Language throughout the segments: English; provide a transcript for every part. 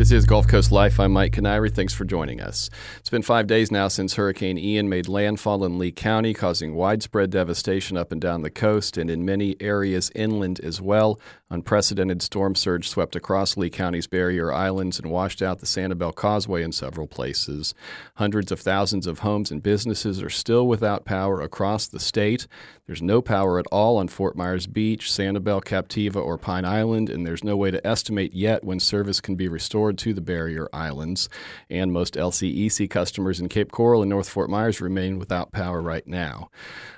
This is Gulf Coast Life. I'm Mike Kiniry. Thanks for joining us. It's been five days now since Hurricane Ian made landfall in Lee County, causing widespread devastation up and down the coast and in many areas inland as well. Unprecedented storm surge swept across Lee County's barrier islands and washed out the Sanibel Causeway in several places. Hundreds of thousands of homes and businesses are still without power across the state. There's no power at all on Fort Myers Beach, Sanibel, Captiva, or Pine Island, and there's no way to estimate yet when service can be restored to the barrier islands. And most LCEC customers in Cape Coral and North Fort Myers remain without power right now.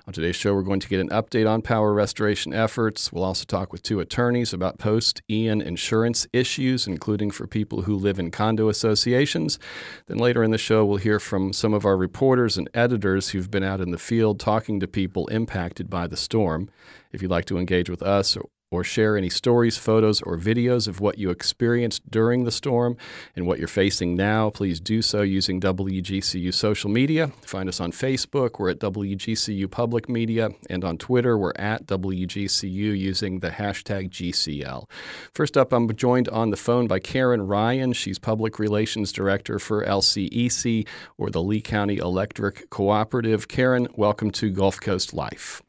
On today's show, we're going to get an update on power restoration efforts. We'll also talk with two attorneys about post Ian insurance issues, including for people who live in condo associations. Then later in the show, we'll hear from some of our reporters and editors who've been out in the field talking to people impacted by the storm. If you'd like to engage with us or share any stories, photos, or videos of what you experienced during the storm and what you're facing now, please do so using WGCU social media. Find us on Facebook, we're at WGCU Public Media, and on Twitter, we're at WGCU using the hashtag GCL. First up, I'm joined on the phone by Karen Ryan. She's Public Relations Director for LCEC, or the Lee County Electric Cooperative. Karen, welcome to Gulf Coast Life.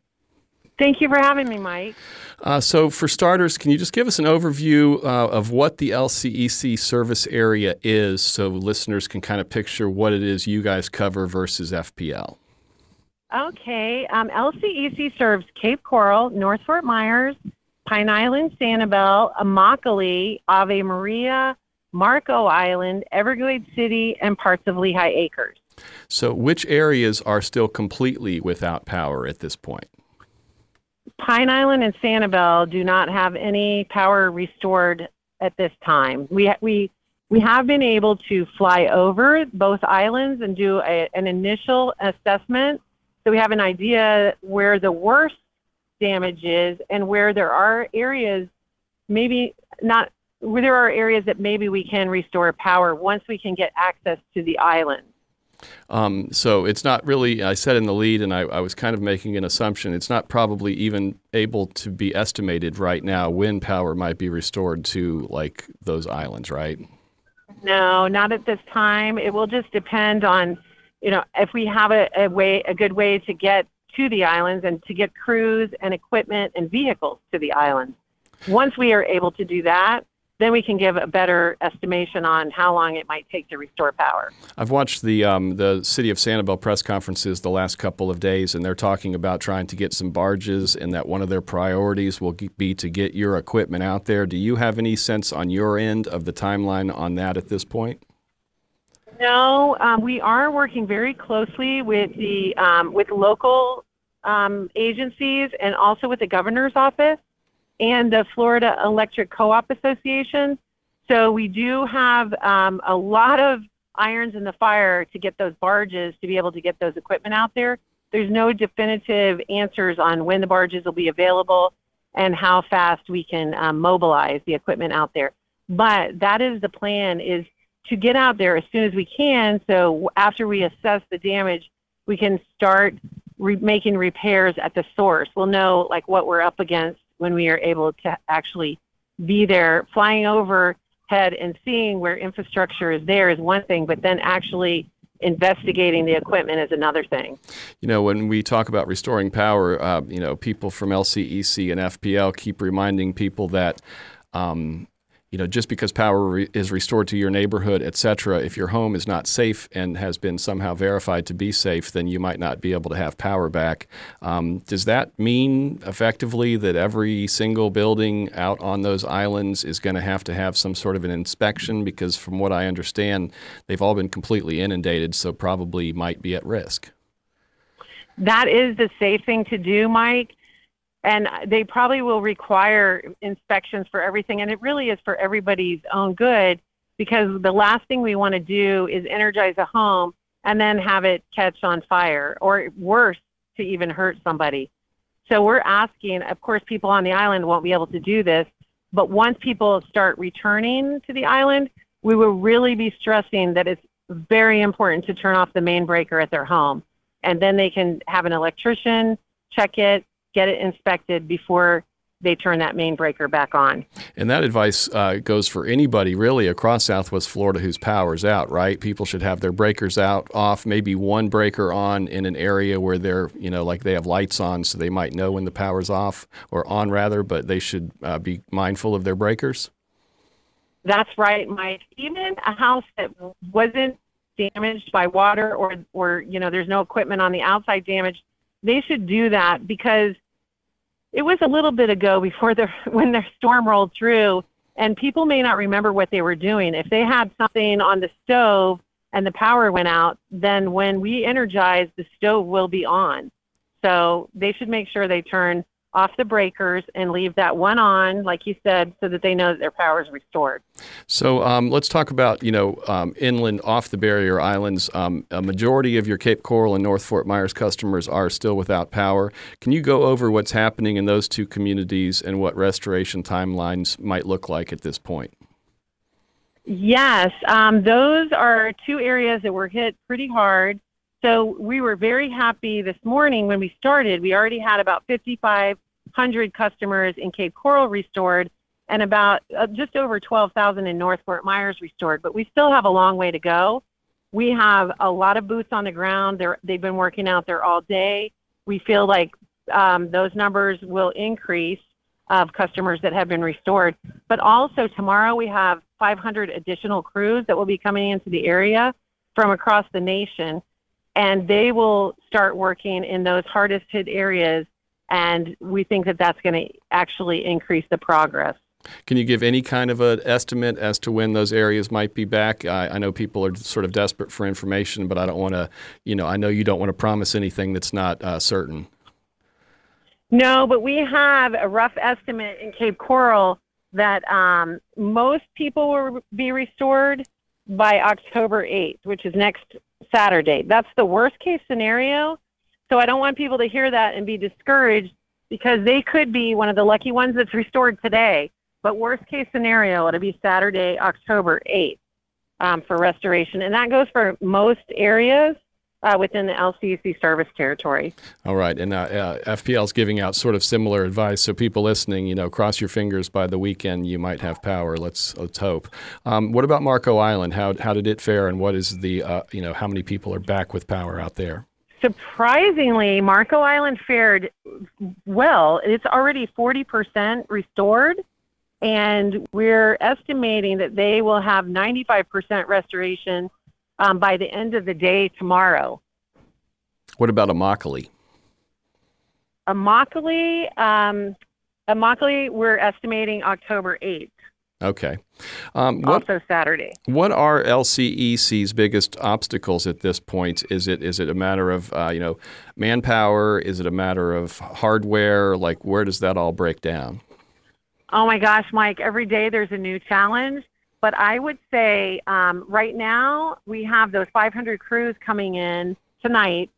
Thank you for having me, Mike. Uh, so, for starters, can you just give us an overview uh, of what the LCEC service area is so listeners can kind of picture what it is you guys cover versus FPL? Okay. Um, LCEC serves Cape Coral, North Fort Myers, Pine Island, Sanibel, Immokalee, Ave Maria, Marco Island, Everglades City, and parts of Lehigh Acres. So, which areas are still completely without power at this point? Pine Island and Sanibel do not have any power restored at this time. We we we have been able to fly over both islands and do a, an initial assessment, so we have an idea where the worst damage is and where there are areas, maybe not where there are areas that maybe we can restore power once we can get access to the island. Um, so it's not really, I said in the lead, and I, I, was kind of making an assumption, it's not probably even able to be estimated right now when power might be restored to like those islands, right? No, not at this time. It will just depend on, you know, if we have a, a way, a good way to get to the islands and to get crews and equipment and vehicles to the islands. Once we are able to do that, then we can give a better estimation on how long it might take to restore power. I've watched the um, the City of Sanibel press conferences the last couple of days, and they're talking about trying to get some barges, and that one of their priorities will be to get your equipment out there. Do you have any sense on your end of the timeline on that at this point? No, um, we are working very closely with the um, with local um, agencies and also with the governor's office and the Florida Electric Co-op Association. So we do have um, a lot of irons in the fire to get those barges to be able to get those equipment out there. There's no definitive answers on when the barges will be available and how fast we can um, mobilize the equipment out there. But that is the plan: is to get out there as soon as we can. So after we assess the damage, we can start re- making repairs at the source. We'll know like what we're up against when we are able to actually be there. Flying overhead and seeing where infrastructure is there is one thing, but then actually investigating the equipment is another thing. You know, when we talk about restoring power, uh, you know, people from LCEC and FPL keep reminding people that um, you know, just because power re- is restored to your neighborhood, et cetera, if your home is not safe and has been somehow verified to be safe, then you might not be able to have power back. Um, does that mean effectively that every single building out on those islands is going to have to have some sort of an inspection? Because from what I understand, they've all been completely inundated, so probably might be at risk. That is the safe thing to do, Mike and they probably will require inspections for everything and it really is for everybody's own good because the last thing we want to do is energize a home and then have it catch on fire or worse to even hurt somebody. So we're asking of course people on the island won't be able to do this but once people start returning to the island we will really be stressing that it's very important to turn off the main breaker at their home. And then they can have an electrician check it get it inspected before they turn that main breaker back on. And that advice uh, goes for anybody really across Southwest Florida whose power's out, right? People should have their breakers out, off, maybe one breaker on in an area where they're, you know, like they have lights on so they might know when the power's off or on rather, but they should uh, be mindful of their breakers. That's right, Mike. Even a house that wasn't damaged by water or, or you know, there's no equipment on the outside damaged, they should do that because it was a little bit ago before the when the storm rolled through and people may not remember what they were doing. If they had something on the stove and the power went out then when we energize the stove will be on. So they should make sure they turn off the breakers and leave that one on, like you said, so that they know that their power is restored. So um, let's talk about you know um, inland off the barrier islands. Um, a majority of your Cape Coral and North Fort Myers customers are still without power. Can you go over what's happening in those two communities and what restoration timelines might look like at this point? Yes, um, those are two areas that were hit pretty hard. So we were very happy this morning when we started. We already had about 5,500 customers in Cape Coral restored and about uh, just over 12,000 in North Fort Myers restored, but we still have a long way to go. We have a lot of boots on the ground. They're, they've been working out there all day. We feel like um, those numbers will increase of customers that have been restored. But also tomorrow we have 500 additional crews that will be coming into the area from across the nation and they will start working in those hardest hit areas. And we think that that's going to actually increase the progress. Can you give any kind of an estimate as to when those areas might be back? I, I know people are sort of desperate for information, but I don't want to, you know, I know you don't want to promise anything that's not uh, certain. No, but we have a rough estimate in Cape Coral that um, most people will be restored by October 8th, which is next Saturday. That's the worst case scenario. So I don't want people to hear that and be discouraged because they could be one of the lucky ones that's restored today. But worst case scenario, it'll be Saturday, October 8th um, for restoration. And that goes for most areas uh, within the LCC service territory. All right, and uh, uh, FPL is giving out sort of similar advice. So people listening, you know, cross your fingers by the weekend you might have power. Let's let's hope. Um, what about Marco Island? How how did it fare, and what is the uh, you know how many people are back with power out there? Surprisingly, Marco Island fared well. It's already 40% restored, and we're estimating that they will have 95% restoration um, by the end of the day tomorrow. What about Immokalee? Immokalee, um, Immokalee, we're estimating October 8th. Okay. Um, what, also Saturday. What are LCEC's biggest obstacles at this point? Is it is it a matter of uh, you know manpower? Is it a matter of hardware? Like where does that all break down? Oh my gosh, Mike! Every day there's a new challenge. But I would say um, right now we have those 500 crews coming in tonight.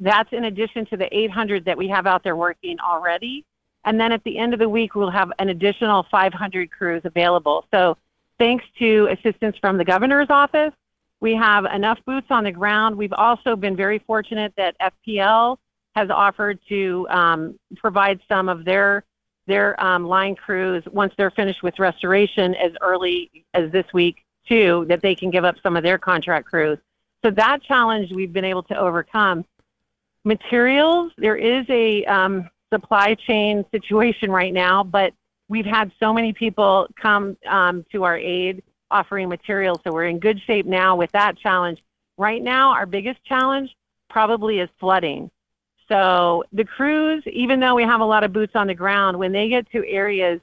That's in addition to the 800 that we have out there working already. And then at the end of the week, we'll have an additional 500 crews available. So thanks to assistance from the governor's office, we have enough boots on the ground. We've also been very fortunate that FPL has offered to um, provide some of their their um, line crews once they're finished with restoration as early as this week too that they can give up some of their contract crews. So that challenge we've been able to overcome. Materials there is a um, supply chain situation right now but we've had so many people come um, to our aid offering materials. So we're in good shape now with that challenge. Right now our biggest challenge probably is flooding so the crews, even though we have a lot of boots on the ground, when they get to areas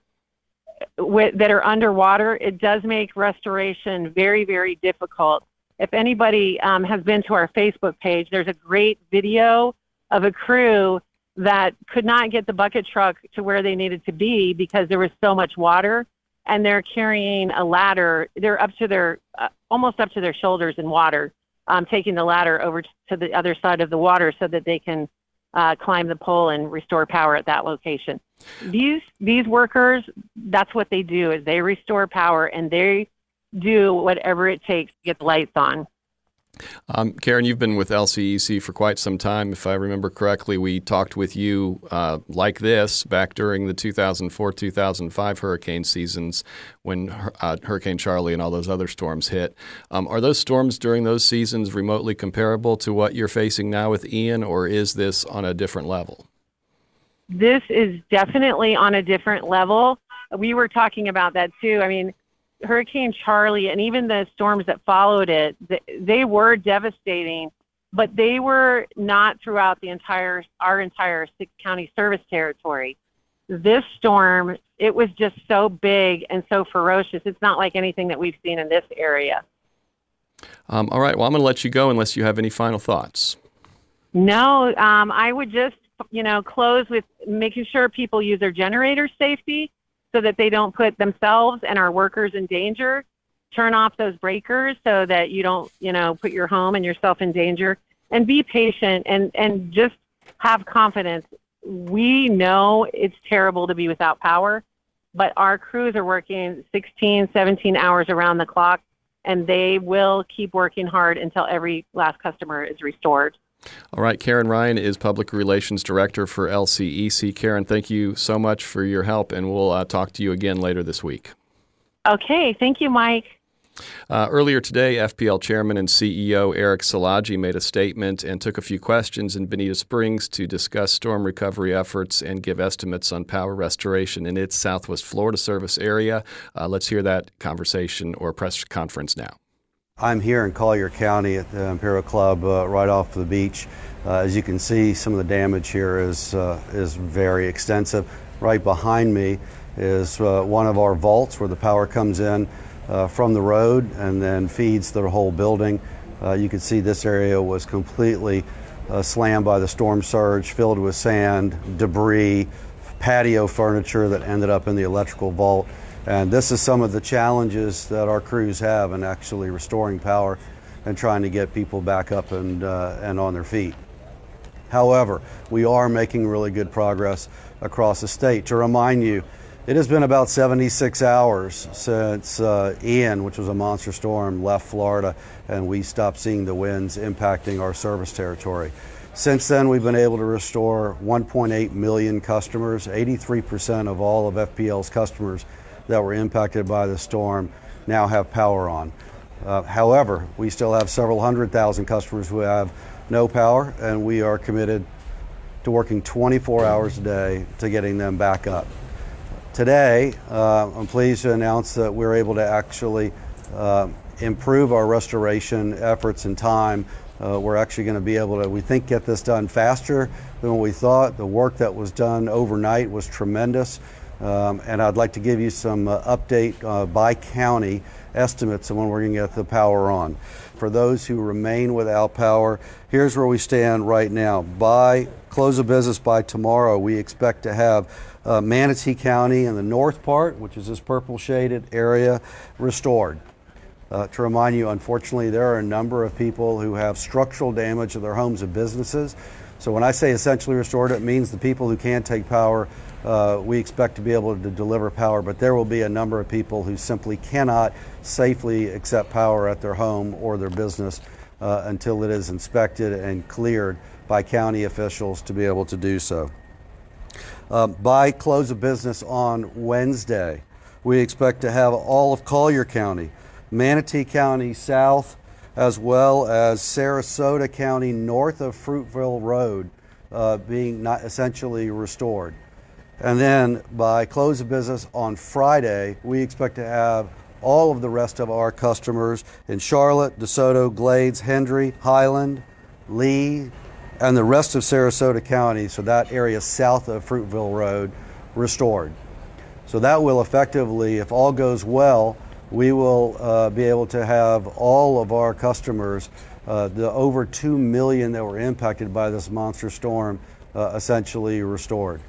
that are underwater, it does make restoration very, very difficult. If anybody um, has been to our Facebook page, there's a great video of a crew that could not get the bucket truck to where they needed to be because there was so much water and they're carrying a ladder. They're up to their, uh, almost up to their shoulders in water, um, taking the ladder over to the other side of the water so that they can uh, climb the pole and restore power at that location. These these workers, that's what they do is they restore power and they do whatever it takes to get the lights on. Um, Karen, you've been with LCEC for quite some time. If I remember correctly, we talked with you uh, like this back during the 2004 2005 hurricane seasons when uh, Hurricane Charley and all those other storms hit. Um, are those storms during those seasons remotely comparable to what you're facing now with Ian, or is this on a different level? This is definitely on a different level. We were talking about that too. I mean, Hurricane Charley and even the storms that followed it, they were devastating, but they were not throughout the entire our entire six county service territory. This storm, it was just so big and so ferocious. It's not like anything that we've seen in this area. Um, all right. Well, I'm going to let you go unless you have any final thoughts. No, um, I would just, you know, close with making sure people use their generator safety so that they don't put themselves and our workers in danger. Turn off those breakers so that you don't, you know, put your home and yourself in danger. And be patient and and just have confidence. We know it's terrible to be without power, but our crews are working 16, 17 hours around the clock, and they will keep working hard until every last customer is restored. All right, Karen Ryan is Public Relations Director for LCEC. Karen, thank you so much for your help, and we'll uh, talk to you again later this week. Okay, thank you, Mike. Uh, earlier today, FPL Chairman and CEO Eric Silagy made a statement and took a few questions in Bonita Springs to discuss storm recovery efforts and give estimates on power restoration in its Southwest Florida service area. Uh, let's hear that conversation or press conference now. I'm here in Collier County at the Imperial Club uh, right off the beach. Uh, as you can see, some of the damage here is, uh, is very extensive. Right behind me is uh, one of our vaults where the power comes in uh, from the road and then feeds the whole building. Uh, you can see this area was completely slammed by the storm surge, filled with sand, debris, patio furniture that ended up in the electrical vault. And this is some of the challenges that our crews have in actually restoring power and trying to get people back up and, uh, and on their feet. However, we are making really good progress across the state. To remind you, it has been about 76 hours since uh, Ian, which was a monster storm, left Florida and we stopped seeing the winds impacting our service territory. Since then, we've been able to restore 1.8 million customers. 83% of all of FPL's customers that were impacted by the storm now have power on. Uh, however, we still have several hundred thousand customers who have no power, and we are committed to working 24 hours a day to getting them back up. Today, uh, I'm pleased to announce that we're able to actually uh, improve our restoration efforts in time. Uh, we're actually going to be able to, we think, get this done faster than what we thought. The work that was done overnight was tremendous. Um, and I'd like to give you some uh, update uh, by county estimates of when we're going to get the power on. For those who remain without power, here's where we stand right now. By close of business by tomorrow, we expect to have uh, Manatee County in the north part, which is this purple shaded area, restored. Uh, to remind you, unfortunately, there are a number of people who have structural damage to their homes and businesses. So when I say essentially restored, it means the people who can't take power uh, we expect to be able to deliver power, but there will be a number of people who simply cannot safely accept power at their home or their business uh, until it is inspected and cleared by county officials to be able to do so. Uh, by close of business on Wednesday, we expect to have all of Collier County, Manatee County South, as well as Sarasota County north of Fruitville Road uh, being not essentially restored. And then by close of business on Friday, we expect to have all of the rest of our customers in Charlotte, DeSoto, Glades, Hendry, Highland, Lee, and the rest of Sarasota County, so that area south of Fruitville Road, restored. So that will effectively, if all goes well, we will uh, be able to have all of our customers, uh, the over 2 million that were impacted by this monster storm, uh, essentially restored.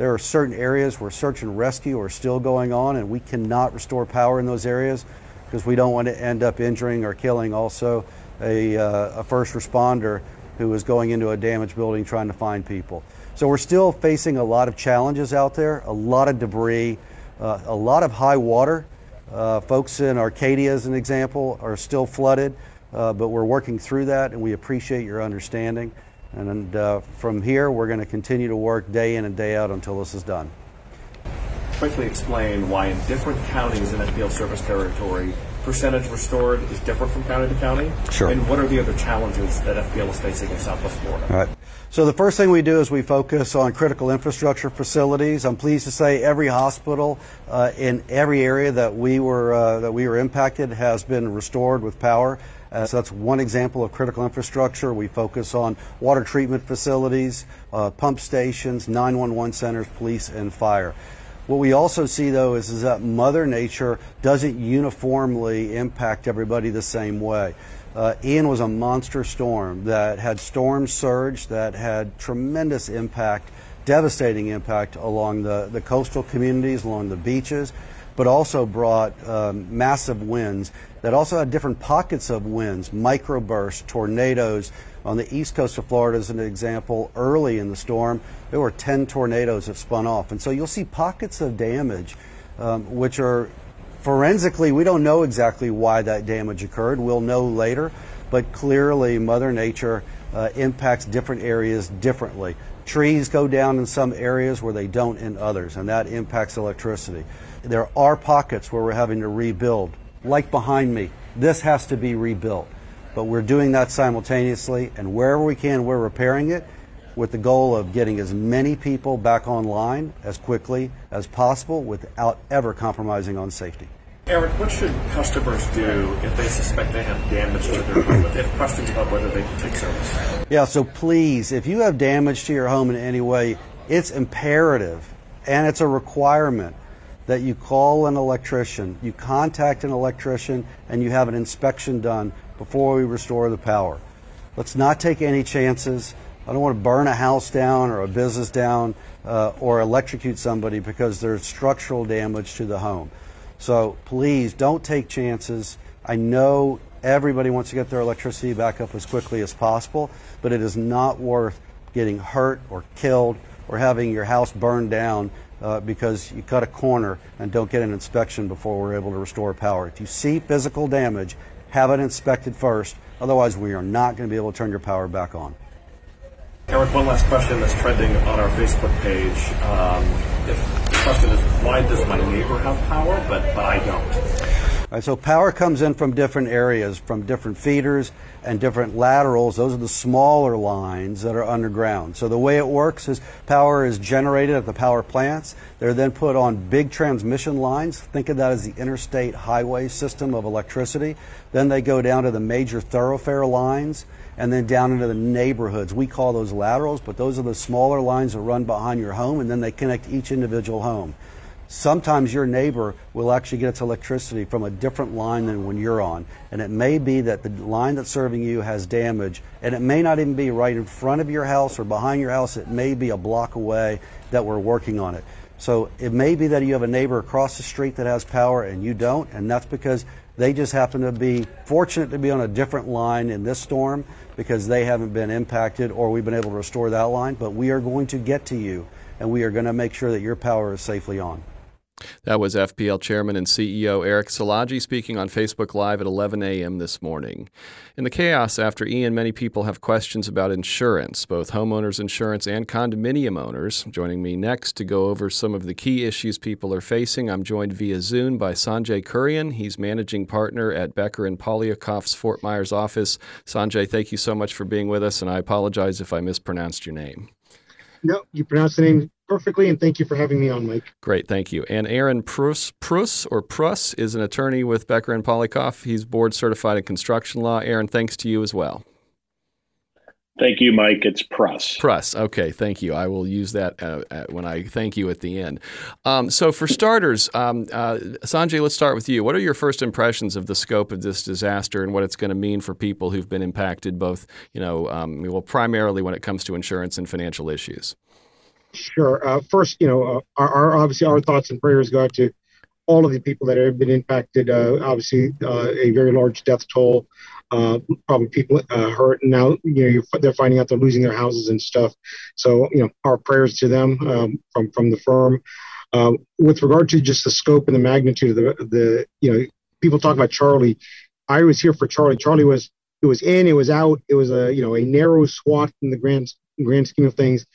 There are certain areas where search and rescue are still going on, and we cannot restore power in those areas because we don't want to end up injuring or killing also a, uh, a first responder who is going into a damaged building trying to find people. So we're still facing a lot of challenges out there, a lot of debris, uh, a lot of high water. Uh, folks in Arcadia, as an example, are still flooded. uh, but we're working through that and we appreciate your understanding. And uh, from here, we're going to continue to work day in and day out until this is done. Quickly explain why in different counties in FPL service territory, percentage restored is different from county to county? Sure. And what are the other challenges that FPL is facing in Southwest Florida? All right. So the first thing we do is we focus on critical infrastructure facilities. I'm pleased to say every hospital uh, in every area that we were uh, that we were impacted has been restored with power. Uh, so that's one example of critical infrastructure. We focus on water treatment facilities, uh, pump stations, 911 centers, police, and fire. What we also see, though, is, is that Mother Nature doesn't uniformly impact everybody the same way. Uh, Ian was a monster storm that had storm surge that had tremendous impact, devastating impact along the, the coastal communities, along the beaches, but also brought um, massive winds that also had different pockets of winds, microbursts, tornadoes. On the east coast of Florida, as an example, early in the storm, there were 10 tornadoes that spun off. And so you'll see pockets of damage, um, which are forensically, we don't know exactly why that damage occurred. We'll know later, but clearly, Mother Nature uh, impacts different areas differently. Trees go down in some areas where they don't in others, and that impacts electricity. There are pockets where we're having to rebuild, like behind me. This has to be rebuilt, but we're doing that simultaneously, and wherever we can, we're repairing it with the goal of getting as many people back online as quickly as possible without ever compromising on safety. Eric, what should customers do if they suspect they have damage to their home, if they have questions about whether they can take service? Yeah, so please, if you have damage to your home in any way, it's imperative and it's a requirement that you call an electrician, you contact an electrician, and you have an inspection done before we restore the power. Let's not take any chances. I don't want to burn a house down or a business down uh, or electrocute somebody because there's structural damage to the home. So please don't take chances. I know everybody wants to get their electricity back up as quickly as possible, but it is not worth getting hurt or killed or having your house burned down uh, because you cut a corner and don't get an inspection before we're able to restore power. If you see physical damage, have it inspected first. Otherwise, we are not going to be able to turn your power back on. Eric, one last question that's trending on our Facebook page. Um, the question is, why does my neighbor have power, but, but I don't? Right, so power comes in from different areas, from different feeders and different laterals. Those are the smaller lines that are underground. So the way it works is power is generated at the power plants. They're then put on big transmission lines. Think of that as the interstate highway system of electricity. Then they go down to the major thoroughfare lines and then down into the neighborhoods. We call those laterals, but those are the smaller lines that run behind your home, and then they connect each individual home. Sometimes your neighbor will actually get its electricity from a different line than when you're on. And it may be that the line that's serving you has damage, and it may not even be right in front of your house or behind your house. It may be a block away that we're working on it. So it may be that you have a neighbor across the street that has power and you don't, and that's because they just happen to be fortunate to be on a different line in this storm because they haven't been impacted or we've been able to restore that line. But we are going to get to you and we are going to make sure that your power is safely on. That was FPL Chairman and CEO Eric Silagy speaking on Facebook Live at 11 a.m. this morning. In the chaos after Ian, many people have questions about insurance, both homeowners insurance and condominium owners. Joining me next to go over some of the key issues people are facing, I'm joined via Zoom by Sanjay Kurian. He's managing partner at Becker and Poliakoff's Fort Myers office. Sanjay, thank you so much for being with us, and I apologize if I mispronounced your name. No, you pronounced the name perfectly, and thank you for having me on, Mike. Great, thank you. And Aaron Prus, Prus or Pruss is an attorney with Becker and Poliakoff. He's board certified in construction law. Aaron, thanks to you as well. Thank you, Mike. It's Press. Press. Okay, thank you. I will use that uh, when I thank you at the end. Um, so, for starters, um, uh, Sanjay, let's start with you. What are your first impressions of the scope of this disaster and what it's going to mean for people who've been impacted, both, you know, um, well, primarily when it comes to insurance and financial issues? Sure. Uh, first, you know, uh, our, our, obviously our thoughts and prayers go out to all of the people that have been impacted. Uh, obviously, uh, a very large death toll. Uh, probably people uh, hurt now you know they're finding out they're losing their houses and stuff so you know our prayers to them um, from from the firm with regard to just the scope and the magnitude of the the you know people talk about Charley. i was here for Charley. Charley was it was in, it was out. It was a you know a narrow swath in the grand grand scheme of things.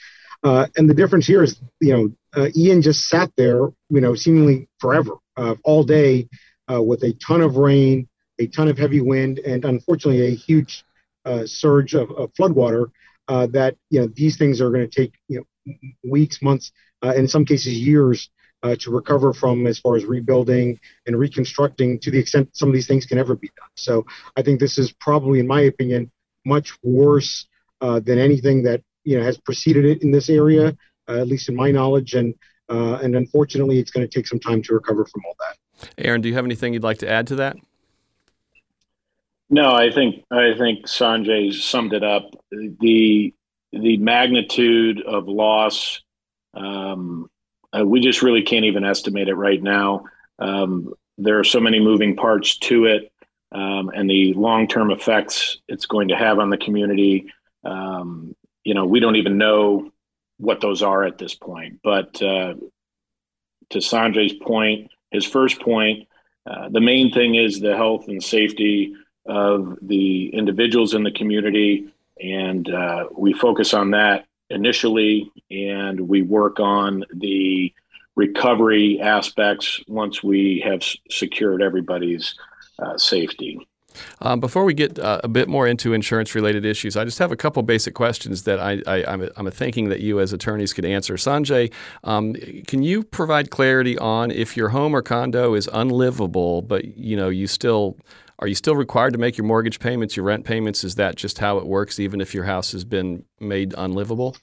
Uh, and the difference here is, you know, uh, Ian just sat there, you know, seemingly forever, uh, all day, uh, with a ton of rain, a ton of heavy wind, and unfortunately a huge uh, surge of, of floodwater. Uh, that you know these things are going to take you know weeks, months, in some cases years to recover from, as far as rebuilding and reconstructing, to the extent some of these things can ever be done. So I think this is probably, in my opinion, much worse than anything that you know has preceded it in this area, uh, at least in my knowledge, and uh, and unfortunately, it's going to take some time to recover from all that. Aaron, do you have anything you'd like to add to that? No, I think I think Sanjay summed it up. The the magnitude of loss, um, uh, we just really can't even estimate it right now. Um, there are so many moving parts to it, um, and the long term effects it's going to have on the community. Um, you know, we don't even know what those are at this point. But uh, to Sanjay's point, his first point, uh, the main thing is the health and safety of the individuals in the community. And uh, we focus on that initially, and we work on the recovery aspects once we have secured everybody's uh, safety. Um, before we get uh, a bit more into insurance related issues, I just have a couple basic questions that I, am I'm thinking that you as attorneys could answer. Sanjay, um, can you provide clarity on if your home or condo is unlivable, but you know you still are you still required to make your mortgage payments, your rent payments? Is that just how it works, even if your house has been made unlivable?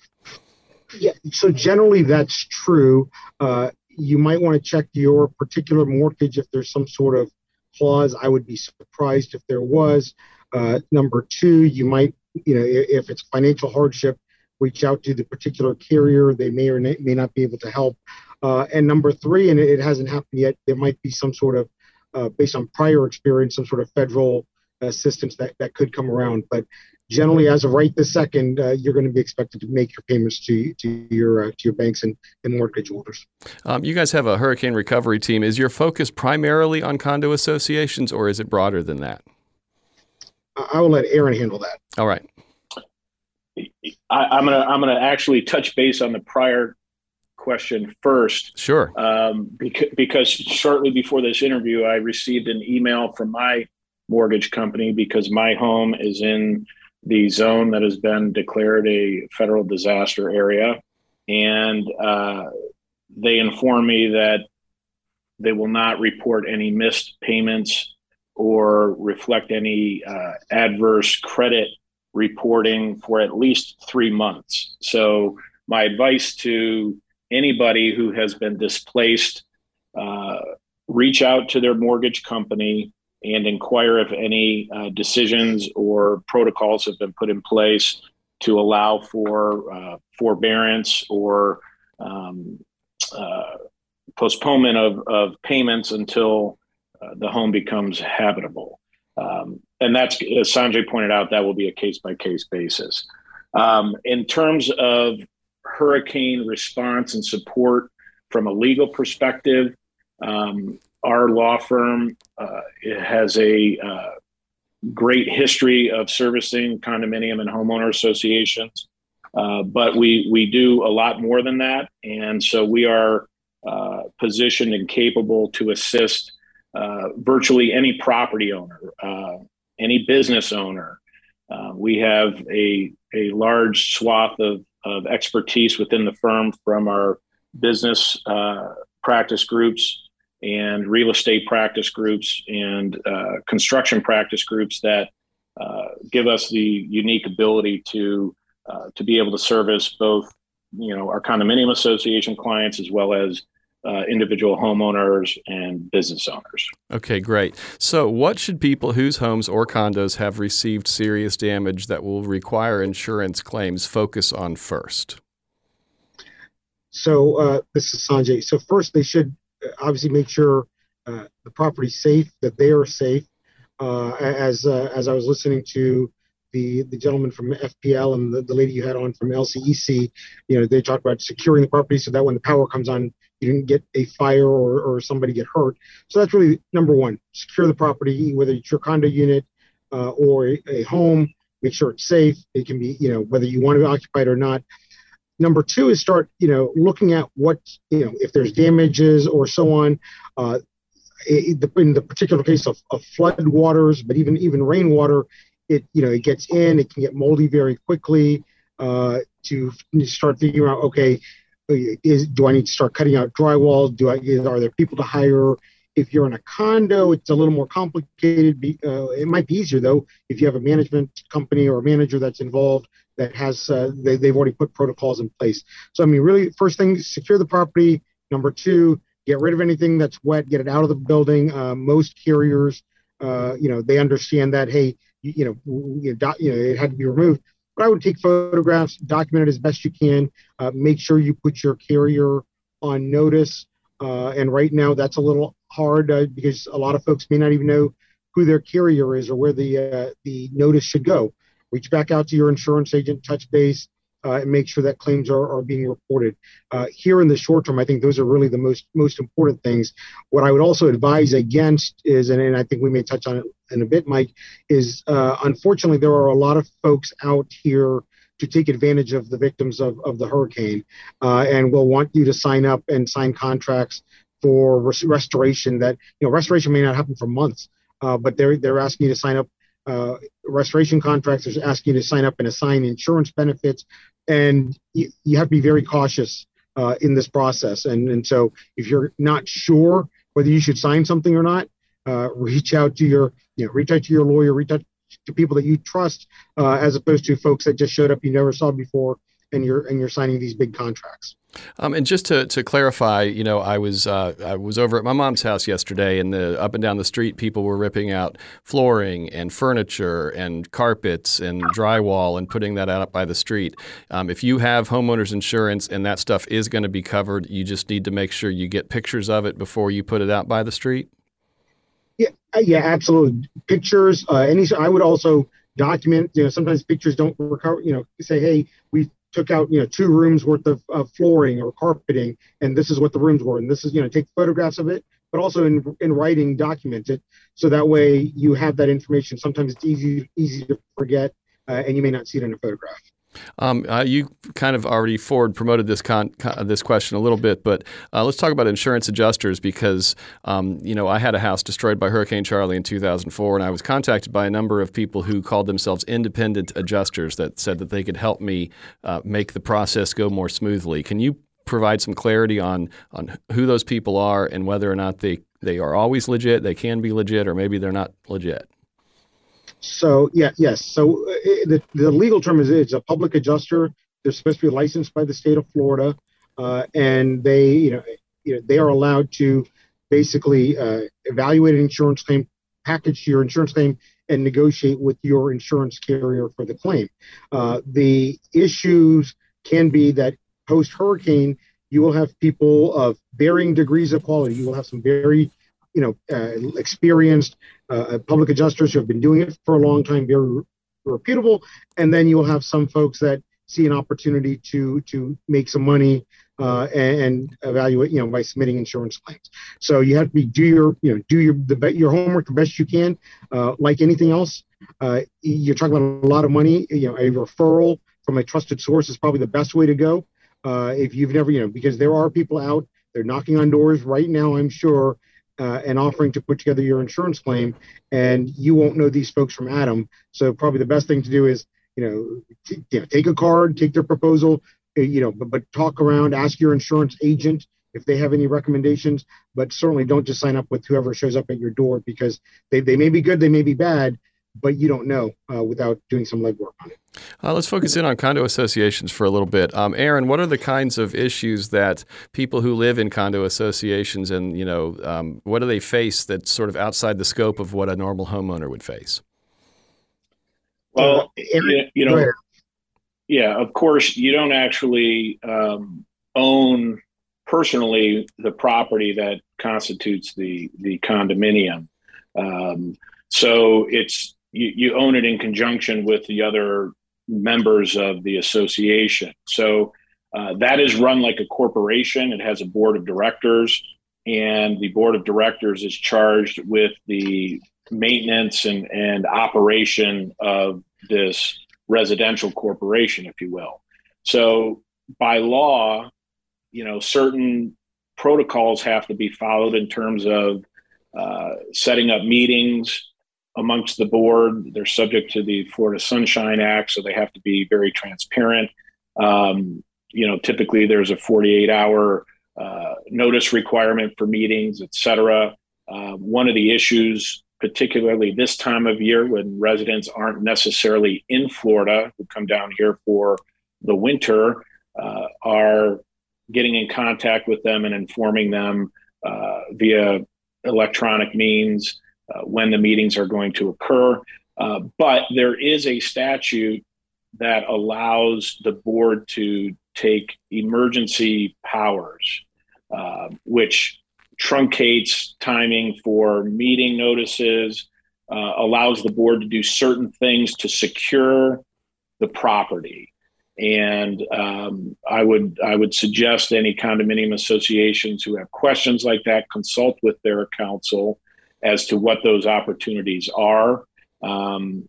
Yeah, so generally that's true. Uh, you might want to check your particular mortgage if there's some sort of clause. I would be surprised if there was. Uh, number two, you might, you know, if it's financial hardship, reach out to the particular carrier. They may or may not be able to help. Uh, and number three, and it hasn't happened yet, there might be some sort of, uh, based on prior experience, some sort of federal assistance that, that could come around. But generally, as of right this second, uh, you're going to be expected to make your payments to to your uh, to your banks and, and mortgage holders. Um, you guys have a hurricane recovery team. Is your focus primarily on condo associations, or is it broader than that? I will let Aaron handle that. All right. I, am gonna I'm gonna actually touch base on the prior question first. Sure. Um, because, because shortly before this interview, I received an email from my mortgage company because my home is in the zone that has been declared a federal disaster area. And uh, they inform me that they will not report any missed payments or reflect any uh, adverse credit reporting for at least three months. So, my advice to anybody who has been displaced uh, reach out to their mortgage company and inquire if any uh, decisions or protocols have been put in place to allow for uh, forbearance or um, uh, postponement of, of payments until uh, the home becomes habitable. Um, and that's, as Sanjay pointed out, that will be a case by case basis. Um, in terms of hurricane response and support from a legal perspective, um, our law firm uh, has a uh, great history of servicing condominium and homeowner associations, uh, but we we do a lot more than that, and so we are uh, positioned and capable to assist uh, virtually any property owner, uh, any business owner. we have a a large swath of of expertise within the firm from our business practice groups and real estate practice groups and uh, construction practice groups that uh, give us the unique ability to uh, to be able to service both you know our condominium association clients as well as uh, individual homeowners and business owners. Okay, great. So, what should people whose homes or condos have received serious damage that will require insurance claims focus on first? So, uh, this is Sanjay. So, first, they should obviously make sure uh, the property's safe, that they are safe. Uh, as uh, as I was listening to the the gentleman from FPL and the, the lady you had on from LCEC, you know, they talked about securing the property so that when the power comes on, you didn't get a fire or, or somebody get hurt. So that's really number one: secure the property, whether it's your condo unit, uh, or a, a, home. Make sure it's safe. It can be, you know, whether you want to occupy it or not. Number two is start, you know, looking at what, you know, if there's damages or so on. Uh, in the particular case of, of flood waters, but even even rainwater, it you know it gets in, it can get moldy very quickly. Uh, to start figuring out, okay, is do I need to start cutting out drywall? Do I are there people to hire? If you're in a condo, it's a little more complicated. Uh, it might be easier though if you have a management company or a manager that's involved that has uh, they, they've already put protocols in place. So I mean, really, first thing, secure the property. Number two, get rid of anything that's wet, get it out of the building. Uh, most carriers, uh, you know, they understand that. Hey, you, you know, you know, you know, it had to be removed. But I would take photographs, document it as best you can. Uh, make sure you put your carrier on notice. Uh, and right now, that's a little hard uh, because a lot of folks may not even know who their carrier is or where the uh, the notice should go. Reach back out to your insurance agent, touch base, uh, and make sure that claims are, are being reported. Uh, here in the short term, I think those are really the most most important things. What I would also advise against is, and, and I think we may touch on it in a bit, Mike, is uh, unfortunately there are a lot of folks out here to take advantage of the victims of, of the hurricane uh, and will want you to sign up and sign contracts for res- restoration that you know restoration may not happen for months uh, but they're they're asking you to sign up uh, restoration contracts are asking you to sign up and assign insurance benefits and you, you have to be very cautious uh, in this process. And and so if you're not sure whether you should sign something or not, uh, reach out to your you know reach out to your lawyer, reach out to people that you trust, uh, as opposed to folks that just showed up you never saw before and you're and you're signing these big contracts. Um, and just to, to clarify, you know, I was uh, I was over at my mom's house yesterday, and the up and down the street, people were ripping out flooring and furniture and carpets and drywall and putting that out by the street. Um, if you have homeowners insurance and that stuff is going to be covered, you just need to make sure you get pictures of it before you put it out by the street. Yeah, uh, yeah, absolutely. Pictures. Uh, any. I would also document. You know, sometimes pictures don't recover. You know, say, hey, we took out you know two rooms worth of, of flooring or carpeting and this is what the rooms were. And this is you know take photographs of it but also in in writing document it so that way you have that information. Sometimes it's easy easy to forget uh, and you may not see it in a photograph um, uh, you kind of already forward promoted this con, con, this question a little bit, but uh, let's talk about insurance adjusters because um, you know I had a house destroyed by Hurricane Charley in 2004, and I was contacted by a number of people who called themselves independent adjusters that said that they could help me uh, make the process go more smoothly. Can you provide some clarity on on who those people are and whether or not they they are always legit, they can be legit, or maybe they're not legit? So yeah, yes. So uh, the, the legal term is it's a public adjuster. They're supposed to be licensed by the state of Florida, uh, and they you know, you know they are allowed to basically uh, evaluate an insurance claim, package your insurance claim, and negotiate with your insurance carrier for the claim. Uh, the issues can be that post hurricane, you will have people of varying degrees of quality. You will have some very you know, uh, experienced uh, public adjusters who have been doing it for a long time, very reputable, and then you'll have some folks that see an opportunity to to make some money uh, and, evaluate, you know, by submitting insurance claims. So you have to be do your, you know, do your the your homework the best you can. Uh, like anything else, uh, you're talking about a lot of money. You know, a referral from a trusted source is probably the best way to go. Uh, if you've never, you know, because there are people out, they're knocking on doors right now. I'm sure uh, and offering to put together your insurance claim, and you won't know these folks from Adam. So probably the best thing to do is, you know, t- you know take a card, take their proposal, uh, you know, but, but talk around, ask your insurance agent if they have any recommendations, but certainly don't just sign up with whoever shows up at your door because they, they may be good, they may be bad, but you don't know uh, without doing some legwork on it. Uh, let's focus in on condo associations for a little bit. Um, Aaron, what are the kinds of issues that people who live in condo associations and you know um, what do they face that's sort of outside the scope of what a normal homeowner would face? Well, you, you know, yeah, of course, you don't actually um, own personally the property that constitutes the the condominium. Um, so it's you, you own it in conjunction with the other members of the association. So uh, that is run like a corporation. It has a board of directors, and the board of directors is charged with the maintenance and, and operation of this residential corporation, if you will. So by law, you know, certain protocols have to be followed in terms of uh, setting up meetings amongst the board. They're subject to the Florida Sunshine Act, so they have to be very transparent. Um, you know, typically there's a 48 hour uh, notice requirement for meetings, et cetera. Uh, one of the issues, particularly this time of year when residents aren't necessarily in Florida who come down here for the winter, uh, are getting in contact with them and informing them uh, via electronic means when the meetings are going to occur. Uh, but there is a statute that allows the board to take emergency powers, uh, which truncates timing for meeting notices, uh, allows the board to do certain things to secure the property. And um, I would I would suggest any condominium associations who have questions like that consult with their counsel as to what those opportunities are. Um,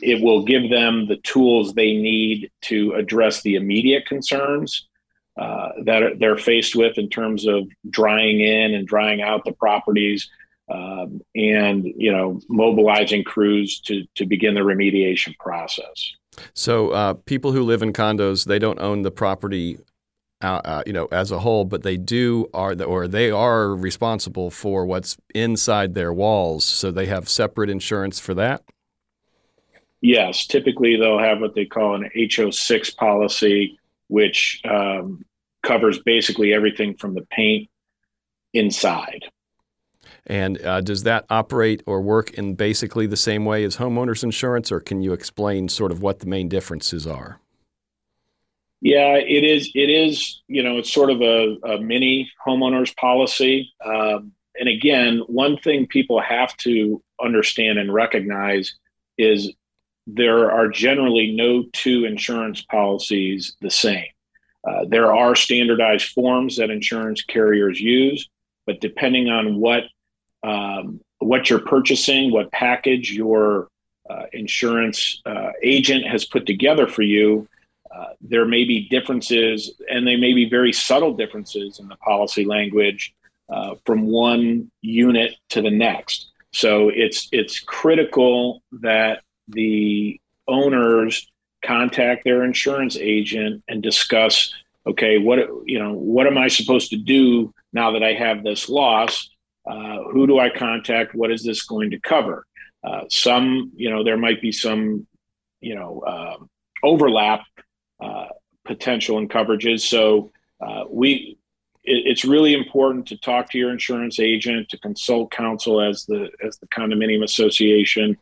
it will give them the tools they need to address the immediate concerns uh, that they're faced with in terms of drying in and drying out the properties um, and you know mobilizing crews to to begin the remediation process so uh, people who live in condos they don't own the property uh, uh, you know as a whole but they do are the, or they are responsible for what's inside their walls so they have separate insurance for that yes, typically they'll have what they call an HO6 policy, which um, covers basically everything from the paint inside. And uh, does that operate or work in basically the same way as homeowners insurance, or can you explain sort of what the main differences are? Yeah, it is. It is. You know, it's sort of a, a mini homeowners policy. Um, and again, one thing people have to understand and recognize is there are generally no two insurance policies the same. Uh, there are standardized forms that insurance carriers use, but depending on what um, what you're purchasing, what package your uh, insurance uh, agent has put together for you, uh, there may be differences, and they may be very subtle differences in the policy language uh, from one unit to the next. So it's it's critical that the owners contact their insurance agent and discuss okay what you know what am i supposed to do now that i have this loss? Uh, who do i contact? What is this going to cover? Uh, some you know there might be some you know uh, overlap potential and coverages. So uh, we it, it's really important to talk to your insurance agent to consult counsel as the as the condominium association.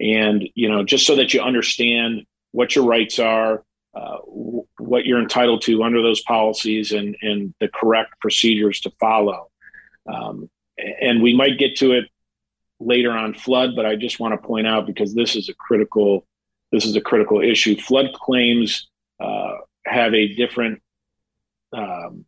And you know just so that you understand what your rights are uh, w- what you're entitled to under those policies and and the correct procedures to follow. Um, and we might get to it later on flood but i just want to point out because this is a critical this is a critical issue. Flood claims uh, have a different um,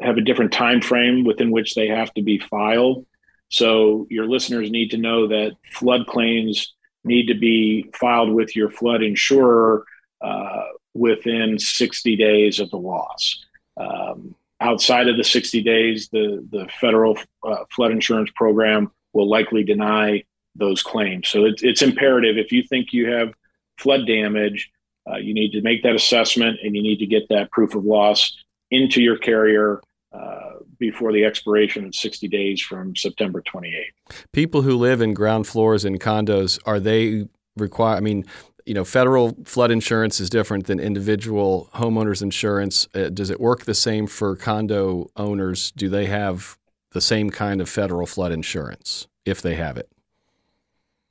have a different time frame within which they have to be filed so your listeners need to know that flood claims need to be filed with your flood insurer uh, within 60 days of the loss. Um, outside of the 60 days, the, the federal uh, flood insurance program will likely deny those claims. So it's, it's imperative if you think you have flood damage, uh, you need to make that assessment and you need to get that proof of loss into your carrier uh, before the expiration of 60 days from September 28th. People who live in ground floors in condos, are they require? I mean, you know, federal flood insurance is different than individual homeowners insurance. Uh, does it work the same for condo owners? Do they have the same kind of federal flood insurance if they have it?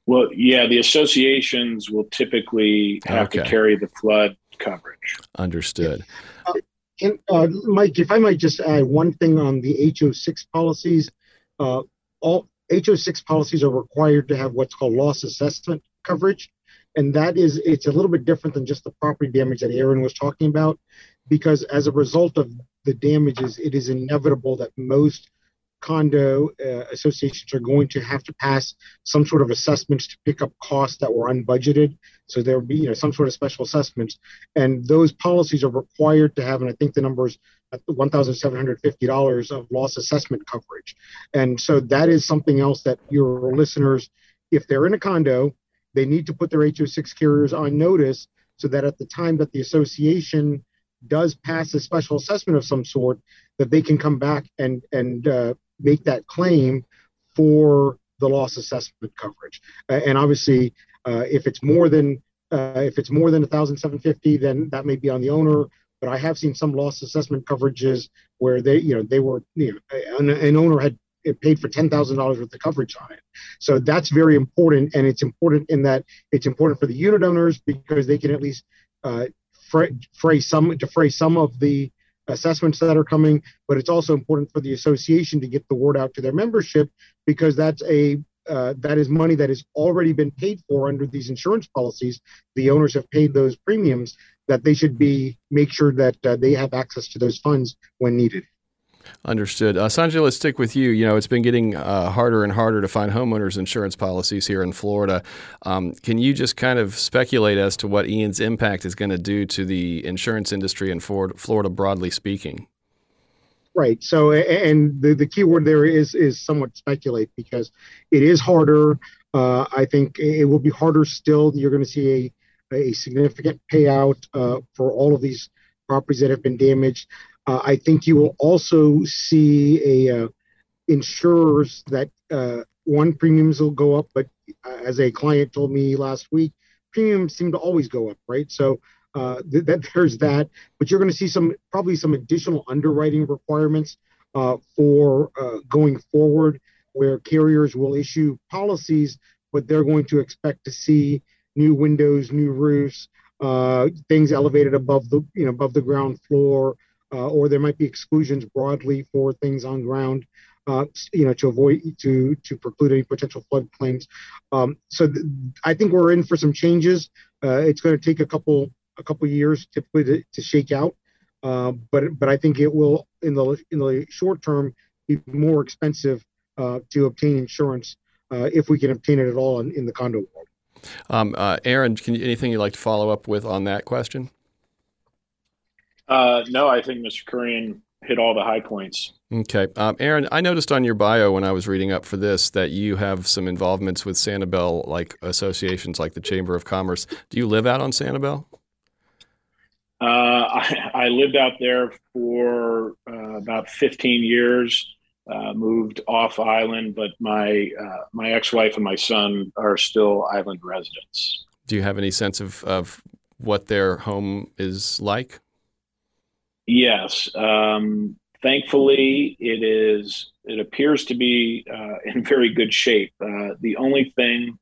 Well, yeah, the associations will typically have okay. to carry the flood coverage. Understood. Uh, and uh, Mike, if I might just add one thing on the HO6 policies, uh, all HO6 policies are required to have what's called loss assessment coverage, and that is it's a little bit different than just the property damage that Aaron was talking about, because as a result of the damages, it is inevitable that most condo uh, associations are going to have to pass some sort of assessments to pick up costs that were unbudgeted. So there will be you know some sort of special assessments, and those policies are required to have, and I think the number is $1,750 of loss assessment coverage. And so that is something else that your listeners, if they're in a condo, they need to put their HO6 carriers on notice so that at the time that the association does pass a special assessment of some sort, that they can come back and and uh, make that claim for the loss assessment coverage. And obviously, uh, if it's more than uh, if it's more than 1,750, then that may be on the owner. But I have seen some loss assessment coverages where they, you know, they were, you know, an, an owner had paid for ten thousand dollars worth of coverage on it. So that's very important, and it's important in that it's important for the unit owners because they can at least uh, fray some defray some of the assessments that are coming, but it's also important for the association to get the word out to their membership because that's a uh, that is money that has already been paid for under these insurance policies. The owners have paid those premiums that they should be make sure that uh, they have access to those funds when needed. Understood. Uh, Sanjay, let's stick with you. You know, it's been getting uh, harder and harder to find homeowners insurance policies here in Florida. Um, can you just kind of speculate as to what Ian's impact is going to do to the insurance industry in Florida, broadly speaking? Right. So, and the, the key word there is is somewhat speculate because it is harder. Uh, I think it will be harder still. You're going to see a, a significant payout uh, for all of these properties that have been damaged. Uh, I think you will also see a uh, insurers that uh, one premiums will go up, but uh, as a client told me last week, premiums seem to always go up, right? So uh, th- that there's that, but you're going to see some probably some additional underwriting requirements uh, for going forward, where carriers will issue policies, but they're going to expect to see new windows, new roofs, things elevated above the you know above the ground floor or there might be exclusions broadly for things on ground, uh, you know, to avoid to to preclude any potential flood claims. Um, so th- I think we're in for some changes. Uh, it's going to take a couple a couple years typically to, to shake out, uh, but but I think it will in the in the short term be more expensive uh, to obtain insurance uh, if we can obtain it at all in, in the condo world. Um, Aaron, can you, anything you'd like to follow up with on that question? Uh, no, I think Mr. Kurian hit all the high points. Okay. Um, Aaron, I noticed on your bio when I was reading up for this that you have some involvements with Sanibel, like associations like the Chamber of Commerce. Do you live out on Sanibel? Uh, I, I, lived out there for uh, about 15 years. Uh, moved off island, but my uh, my ex-wife and my son are still island residents. Do you have any sense of, of what their home is like? Yes. Um, thankfully, it is. It appears to be uh, in very good shape. Uh, the only thing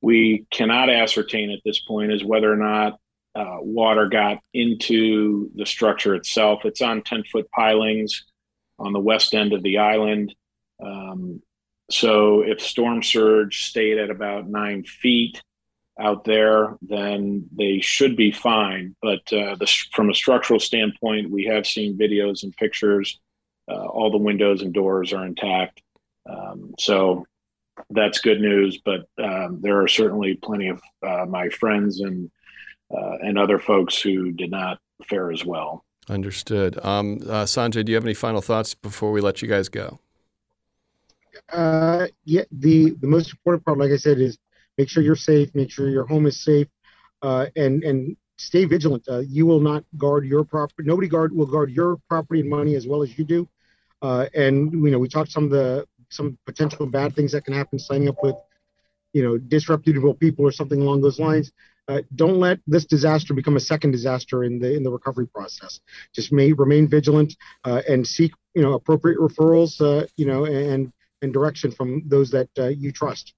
we cannot ascertain at this point is whether or not uh, water got into the structure itself. It's on ten foot pilings on the west end of the island. Um, so if storm surge stayed at about nine feet, out there, then they should be fine. But uh, the, from a structural standpoint, we have seen videos and pictures. Uh, all the windows and doors are intact. Um, so that's good news. But um, there are certainly plenty of uh, my friends and uh, and other folks who did not fare as well. Understood. Um, uh, Sanjay, do you have any final thoughts before we let you guys go? Uh, yeah, the the most important part, like I said, is make sure you're safe, make sure your home is safe, uh, and and stay vigilant. Uh, you will not guard your property. Nobody guard will guard your property and money as well as you do. Uh, and you know, we talked some of the some potential bad things that can happen signing up with, you know, disreputable people or something along those lines. Uh, don't let this disaster become a second disaster in the in the recovery process. Just may remain vigilant uh, and seek you know appropriate referrals, uh, you know, and and direction from those that uh, you trust.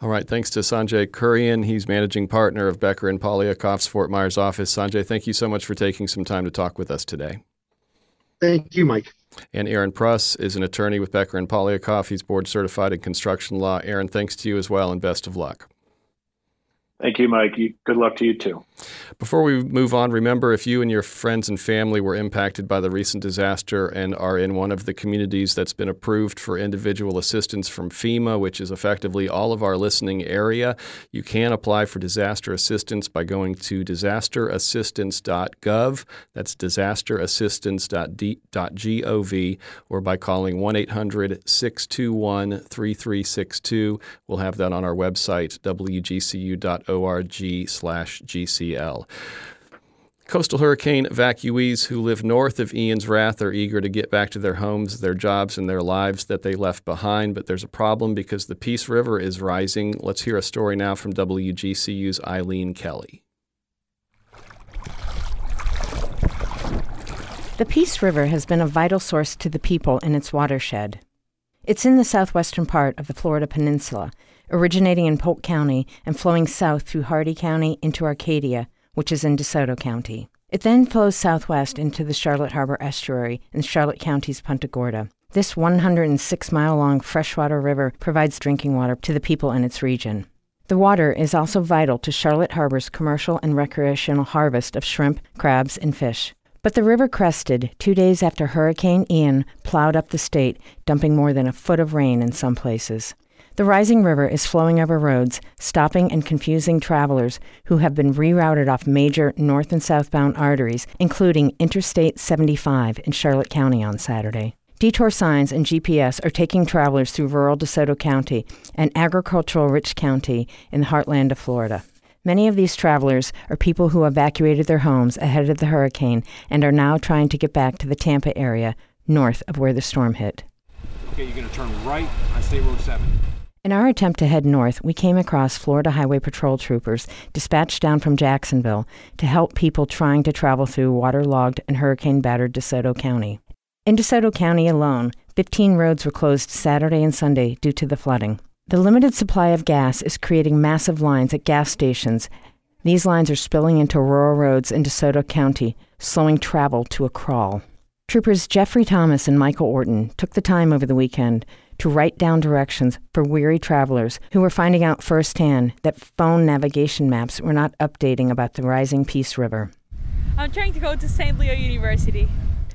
All right. Thanks to Sanjay Kurian. He's managing partner of Becker and Poliakoff's Fort Myers office. Sanjay, thank you so much for taking some time to talk with us today. Thank you, Mike. And Aaron Pruss is an attorney with Becker and Poliakoff. He's board certified in construction law. Aaron, thanks to you as well, and best of luck. Thank you, Mike. Good luck to you too. Before we move on, remember if you and your friends and family were impacted by the recent disaster and are in one of the communities that's been approved for individual assistance from FEMA, which is effectively all of our listening area, you can apply for disaster assistance by going to disasterassistance.gov. That's disasterassistance.gov or by calling 1 800 621 3362. We'll have that on our website, wgcu.org slash Coastal hurricane evacuees who live north of Ian's wrath are eager to get back to their homes, their jobs, and their lives that they left behind, but there's a problem because the Peace River is rising. Let's hear a story now from WGCU's Eileen Kelly. The Peace River has been a vital source to the people in its watershed. It's in the southwestern part of the Florida Peninsula, originating in Polk County and flowing south through Hardee County into Arcadia, which is in DeSoto County. It then flows southwest into the Charlotte Harbor Estuary in Charlotte County's Punta Gorda. This 106 mile long freshwater river provides drinking water to the people in its region. The water is also vital to Charlotte Harbor's commercial and recreational harvest of shrimp, crabs, and fish. But the river crested two days after Hurricane Ian plowed up the state, dumping more than a foot of rain in some places. The rising river is flowing over roads, stopping and confusing travelers who have been rerouted off major north and southbound arteries, including Interstate 75 in Charlotte County on Saturday. Detour signs and GPS are taking travelers through rural DeSoto County an agricultural rich county in the heartland of Florida. Many of these travelers are people who evacuated their homes ahead of the hurricane and are now trying to get back to the Tampa area north of where the storm hit. Okay, you're going to turn right on State Road 7. In our attempt to head north, we came across Florida Highway Patrol troopers dispatched down from Jacksonville to help people trying to travel through waterlogged and hurricane battered DeSoto County. In DeSoto County alone, 15 roads were closed Saturday and Sunday due to the flooding. The limited supply of gas is creating massive lines at gas stations. These lines are spilling into rural roads in DeSoto County, slowing travel to a crawl. Troopers Jeffrey Thomas and Michael Orton took the time over the weekend to write down directions for weary travelers who were finding out firsthand that phone navigation maps were not updating about the rising Peace River. I'm trying to go to St. Leo University.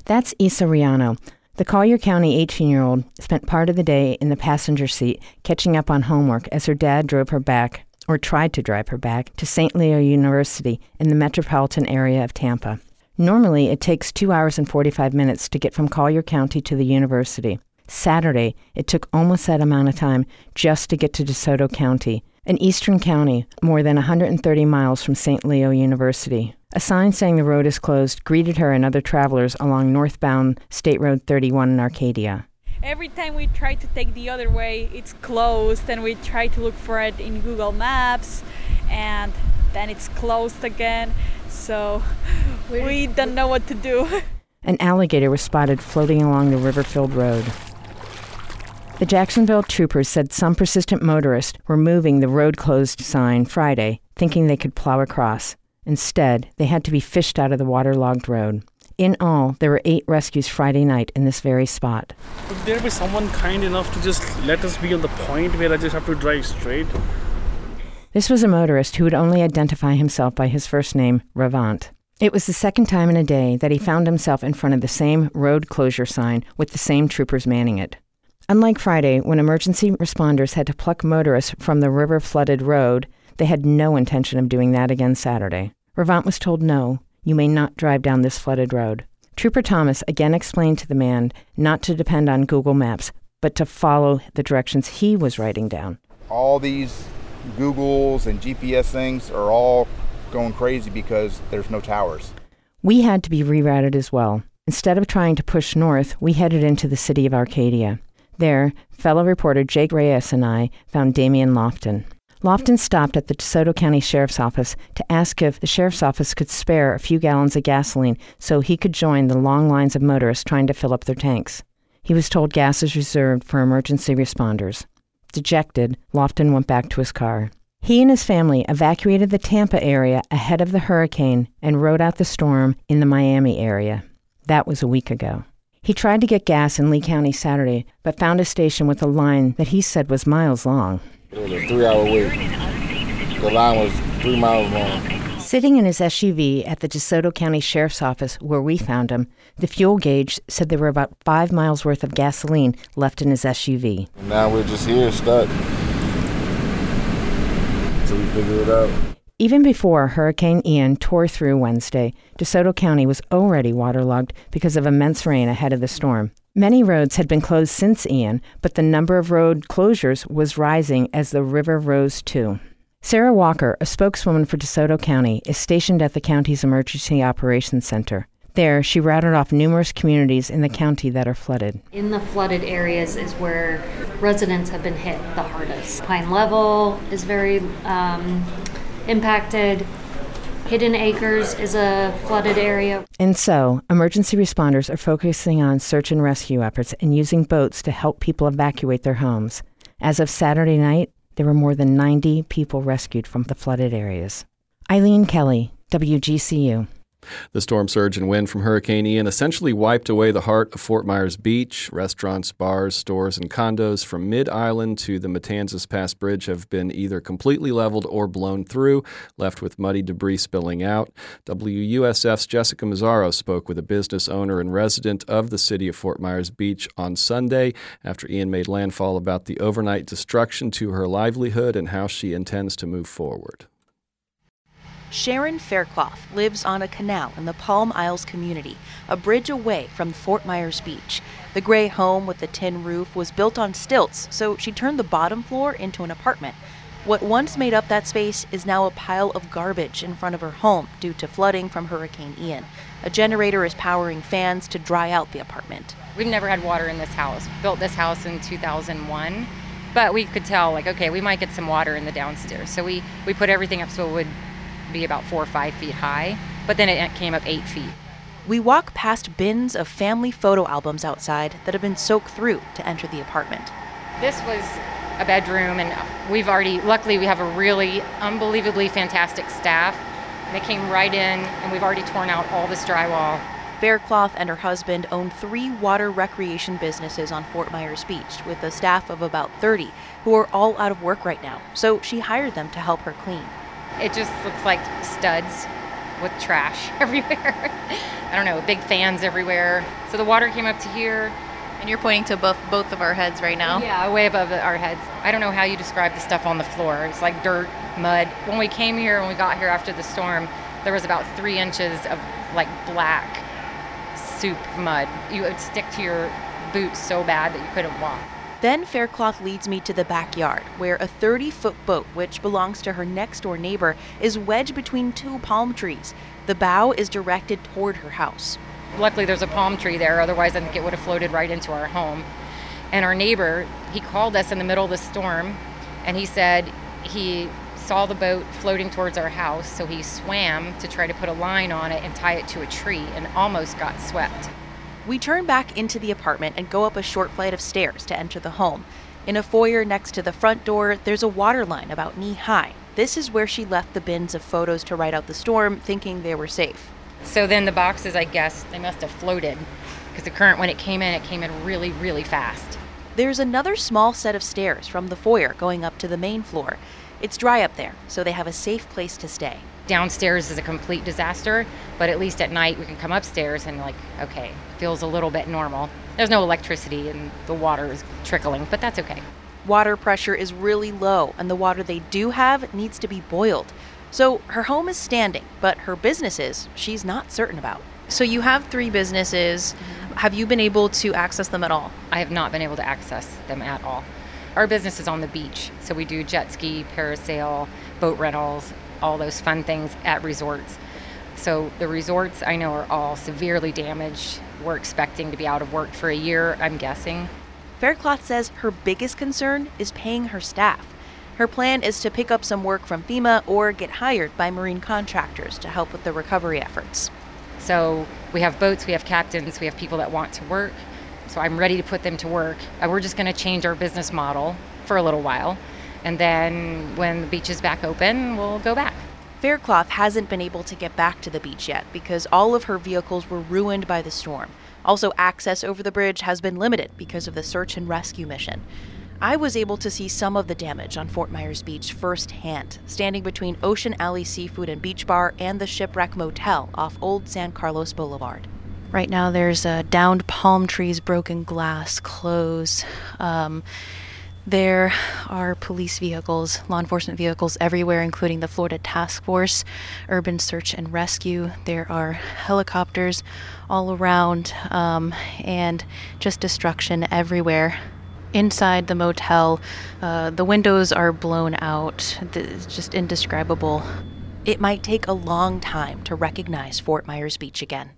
That's Isa Riano, the Collier County 18 year old spent part of the day in the passenger seat catching up on homework as her dad drove her back, or tried to drive her back, to St. Leo University in the metropolitan area of Tampa. Normally, it takes 2 hours and 45 minutes to get from Collier County to the university. Saturday, it took almost that amount of time just to get to DeSoto County, an eastern county more than 130 miles from St. Leo University. A sign saying the road is closed greeted her and other travelers along northbound State Road 31 in Arcadia. Every time we try to take the other way, it's closed, and we try to look for it in Google Maps, and then it's closed again. So we don't know what to do. An alligator was spotted floating along the river filled road. The Jacksonville troopers said some persistent motorists were moving the road closed sign Friday, thinking they could plow across. Instead, they had to be fished out of the waterlogged road. In all, there were eight rescues Friday night in this very spot. Would there be someone kind enough to just let us be on the point where I just have to drive straight? This was a motorist who would only identify himself by his first name, Ravant. It was the second time in a day that he found himself in front of the same road closure sign with the same troopers manning it. Unlike Friday, when emergency responders had to pluck motorists from the river flooded road, they had no intention of doing that again Saturday. Ravant was told no, you may not drive down this flooded road. Trooper Thomas again explained to the man not to depend on Google Maps, but to follow the directions he was writing down. All these Googles and GPS things are all going crazy because there's no towers. We had to be rerouted as well. Instead of trying to push north, we headed into the city of Arcadia. There, fellow reporter Jake Reyes and I found Damian Lofton. Lofton stopped at the DeSoto County Sheriff's Office to ask if the Sheriff's Office could spare a few gallons of gasoline so he could join the long lines of motorists trying to fill up their tanks. He was told gas is reserved for emergency responders. Dejected, Lofton went back to his car. He and his family evacuated the Tampa area ahead of the hurricane and rode out the storm in the Miami area. That was a week ago. He tried to get gas in Lee County Saturday, but found a station with a line that he said was miles long. It was a three hour wait. The line was three miles long. Sitting in his SUV at the DeSoto County Sheriff's Office, where we found him, the fuel gauge said there were about five miles worth of gasoline left in his SUV. Now we're just here stuck until we figure it out. Even before Hurricane Ian tore through Wednesday, DeSoto County was already waterlogged because of immense rain ahead of the storm. Many roads had been closed since Ian, but the number of road closures was rising as the river rose too. Sarah Walker, a spokeswoman for DeSoto County, is stationed at the county's Emergency Operations Center. There, she routed off numerous communities in the county that are flooded. In the flooded areas is where residents have been hit the hardest. Pine Level is very um, impacted. Hidden Acres is a flooded area. And so, emergency responders are focusing on search and rescue efforts and using boats to help people evacuate their homes. As of Saturday night, there were more than 90 people rescued from the flooded areas. Eileen Kelly, WGCU. The storm surge and wind from Hurricane Ian essentially wiped away the heart of Fort Myers Beach. Restaurants, bars, stores, and condos from Mid Island to the Matanzas Pass Bridge have been either completely leveled or blown through, left with muddy debris spilling out. WUSF's Jessica Mazzaro spoke with a business owner and resident of the city of Fort Myers Beach on Sunday after Ian made landfall about the overnight destruction to her livelihood and how she intends to move forward. Sharon Faircloth lives on a canal in the Palm Isles community, a bridge away from Fort Myers Beach. The gray home with the tin roof was built on stilts, so she turned the bottom floor into an apartment. What once made up that space is now a pile of garbage in front of her home due to flooding from Hurricane Ian. A generator is powering fans to dry out the apartment. We've never had water in this house. Built this house in 2001, but we could tell like okay, we might get some water in the downstairs. So we we put everything up so it would be about four or five feet high, but then it came up eight feet. We walk past bins of family photo albums outside that have been soaked through to enter the apartment. This was a bedroom, and we've already, luckily, we have a really unbelievably fantastic staff. They came right in, and we've already torn out all this drywall. Faircloth and her husband own three water recreation businesses on Fort Myers Beach with a staff of about 30 who are all out of work right now, so she hired them to help her clean. It just looks like studs with trash everywhere. I don't know, big fans everywhere. So the water came up to here. And you're pointing to both both of our heads right now. Yeah, way above our heads. I don't know how you describe the stuff on the floor. It's like dirt, mud. When we came here, when we got here after the storm, there was about three inches of like black soup mud. You would stick to your boots so bad that you couldn't walk. Then Faircloth leads me to the backyard, where a 30 foot boat, which belongs to her next door neighbor, is wedged between two palm trees. The bow is directed toward her house. Luckily, there's a palm tree there, otherwise, I think it would have floated right into our home. And our neighbor, he called us in the middle of the storm and he said he saw the boat floating towards our house, so he swam to try to put a line on it and tie it to a tree and almost got swept. We turn back into the apartment and go up a short flight of stairs to enter the home. In a foyer next to the front door, there's a water line about knee high. This is where she left the bins of photos to ride out the storm, thinking they were safe. So then the boxes, I guess, they must have floated because the current, when it came in, it came in really, really fast. There's another small set of stairs from the foyer going up to the main floor. It's dry up there, so they have a safe place to stay. Downstairs is a complete disaster, but at least at night we can come upstairs and, like, okay, feels a little bit normal. There's no electricity and the water is trickling, but that's okay. Water pressure is really low, and the water they do have needs to be boiled. So her home is standing, but her businesses, she's not certain about. So you have three businesses. Mm-hmm. Have you been able to access them at all? I have not been able to access them at all. Our business is on the beach, so we do jet ski, parasail, boat rentals, all those fun things at resorts. So the resorts I know are all severely damaged. We're expecting to be out of work for a year, I'm guessing. Faircloth says her biggest concern is paying her staff. Her plan is to pick up some work from FEMA or get hired by marine contractors to help with the recovery efforts. So we have boats, we have captains, we have people that want to work. So I'm ready to put them to work. We're just going to change our business model for a little while. And then when the beach is back open, we'll go back. Faircloth hasn't been able to get back to the beach yet because all of her vehicles were ruined by the storm. Also, access over the bridge has been limited because of the search and rescue mission. I was able to see some of the damage on Fort Myers Beach firsthand, standing between Ocean Alley Seafood and Beach Bar and the Shipwreck Motel off Old San Carlos Boulevard. Right now, there's uh, downed palm trees, broken glass, clothes. Um, there are police vehicles, law enforcement vehicles everywhere, including the Florida Task Force, Urban Search and Rescue. There are helicopters all around, um, and just destruction everywhere. Inside the motel, uh, the windows are blown out. It's just indescribable. It might take a long time to recognize Fort Myers Beach again.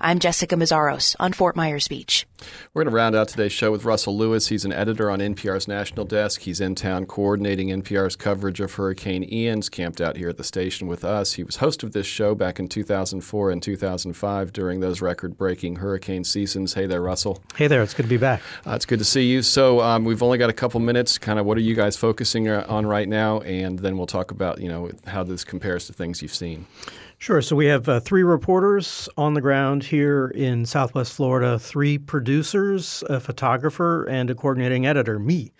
I'm Jessica Mazzaros on Fort Myers Beach. We're going to round out today's show with Russell Lewis. He's an editor on NPR's National Desk. He's in town coordinating NPR's coverage of Hurricane Ian's camped out here at the station with us. He was host of this show back in 2004 and 2005 during those record breaking hurricane seasons. Hey there, Russell. Hey there. It's good to be back. Uh, it's good to see you. So, um, we've only got a couple minutes. Kind of what are you guys focusing uh, on right now? And then we'll talk about, you know, how this compares to things you've seen. Sure. So we have uh, three reporters on the ground here in Southwest Florida, three producers, a photographer, and a coordinating editor, me.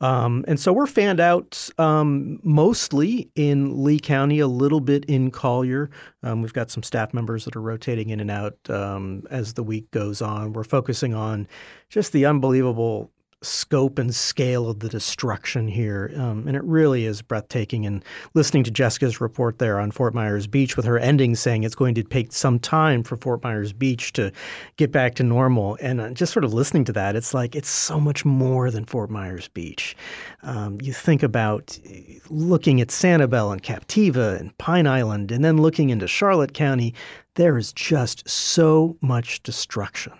Um, and so we're fanned out um, mostly in Lee County, a little bit in Collier. Um, we've got some staff members that are rotating in and out um, as the week goes on. We're focusing on just the unbelievable scope and scale of the destruction here. Um, and it really is breathtaking. And listening to Jessica's report there on Fort Myers Beach, with her ending saying it's going to take some time for Fort Myers Beach to get back to normal. And uh, just sort of listening to that, it's like it's so much more than Fort Myers Beach. Um, you think about uh, looking at Sanibel and Captiva and Pine Island, and then looking into Charlotte County, there is just so much destruction.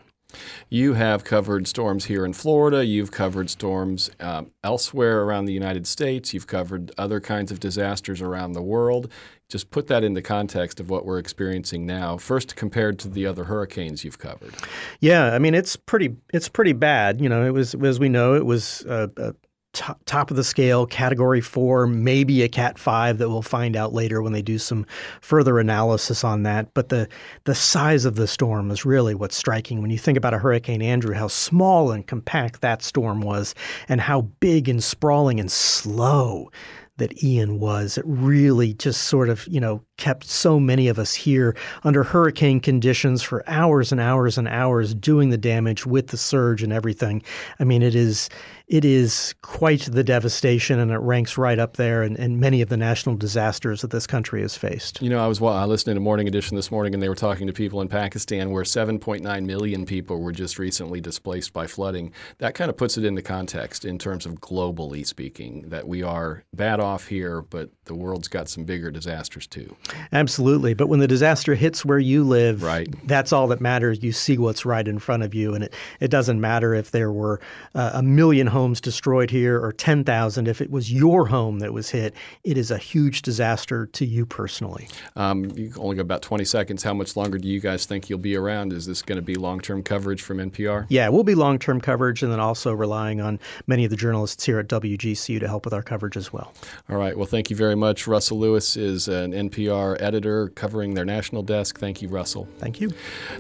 You have covered storms here in Florida. You've covered storms um, elsewhere around the United States. You've covered other kinds of disasters around the world. Just put that in the context of what we're experiencing now. First, compared to the other hurricanes you've covered. Yeah, I mean it's pretty it's pretty bad. You know, it was as we know it was a, a top, top of the scale, category four, maybe a cat five that we'll find out later when they do some further analysis on that. But the, the size of the storm is really what's striking when you think about a Hurricane Andrew, how small and compact that storm was, and how big and sprawling and slow that Ian was. It really just sort of, you know, kept so many of us here under hurricane conditions for hours and hours and hours doing the damage with the surge and everything. I mean, it is it is quite the devastation, and it ranks right up there in, in many of the national disasters that this country has faced. You know, I was well, I listened to Morning Edition this morning, and they were talking to people in Pakistan where 7.9 million people were just recently displaced by flooding. That kind of puts it into context in terms of globally speaking, that we are bad off here, but the world's got some bigger disasters too. Absolutely. But when the disaster hits where you live, right. that's all that matters. You see what's right in front of you. And it, it doesn't matter if there were uh, a million homes destroyed here or 10,000. If it was your home that was hit, it is a huge disaster to you personally. Um, you only got about 20 seconds. How much longer do you guys think you'll be around? Is this going to be long term coverage from NPR? Yeah, we'll be long term coverage and then also relying on many of the journalists here at WGCU to help with our coverage as well. All right. Well, thank you very much. Russell Lewis is an NPR editor covering their national desk. Thank you, Russell. Thank you.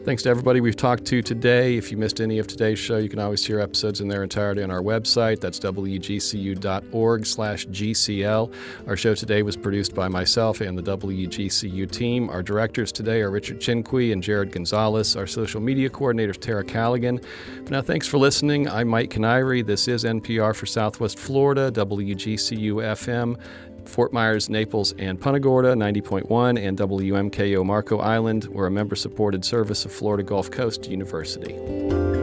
Thanks to everybody we've talked to today. If you missed any of today's show, you can always hear episodes in their entirety on our website. That's wgcu.org slash GCL. Our show today was produced by myself and the WGCU team. Our directors today are Richard Chinqui and Jared Gonzalez. Our social media coordinator is Tara Callaghan. But now, thanks for listening. I'm Mike Kiniry. This is NPR for Southwest Florida, WGCU FM. Fort Myers, Naples, and Punta Gorda, 90.1, and WMKO Marco Island. We're a member supported service of Florida Gulf Coast University.